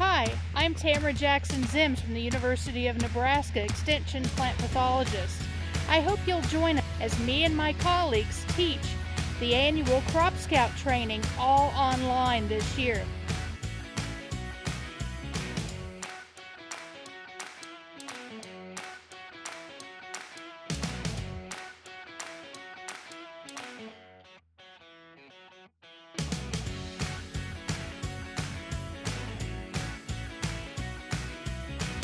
I'm Tamra Jackson Ziems from the University of Nebraska, Extension Plant Pathologist. I hope you'll join us as me and my colleagues teach the annual Crop Scout training all online this year.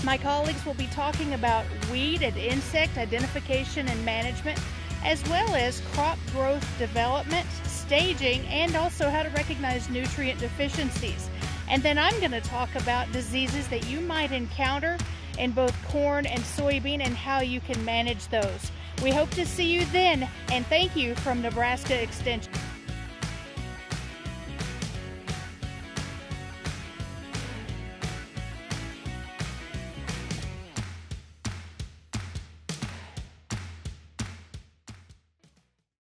My colleagues will be talking about weed and insect identification and management, as well as crop growth development, staging, and also how to recognize nutrient deficiencies. And then I'm going to talk about diseases that you might encounter in both corn and soybean and how you can manage those. We hope to see you then, and thank you from Nebraska Extension.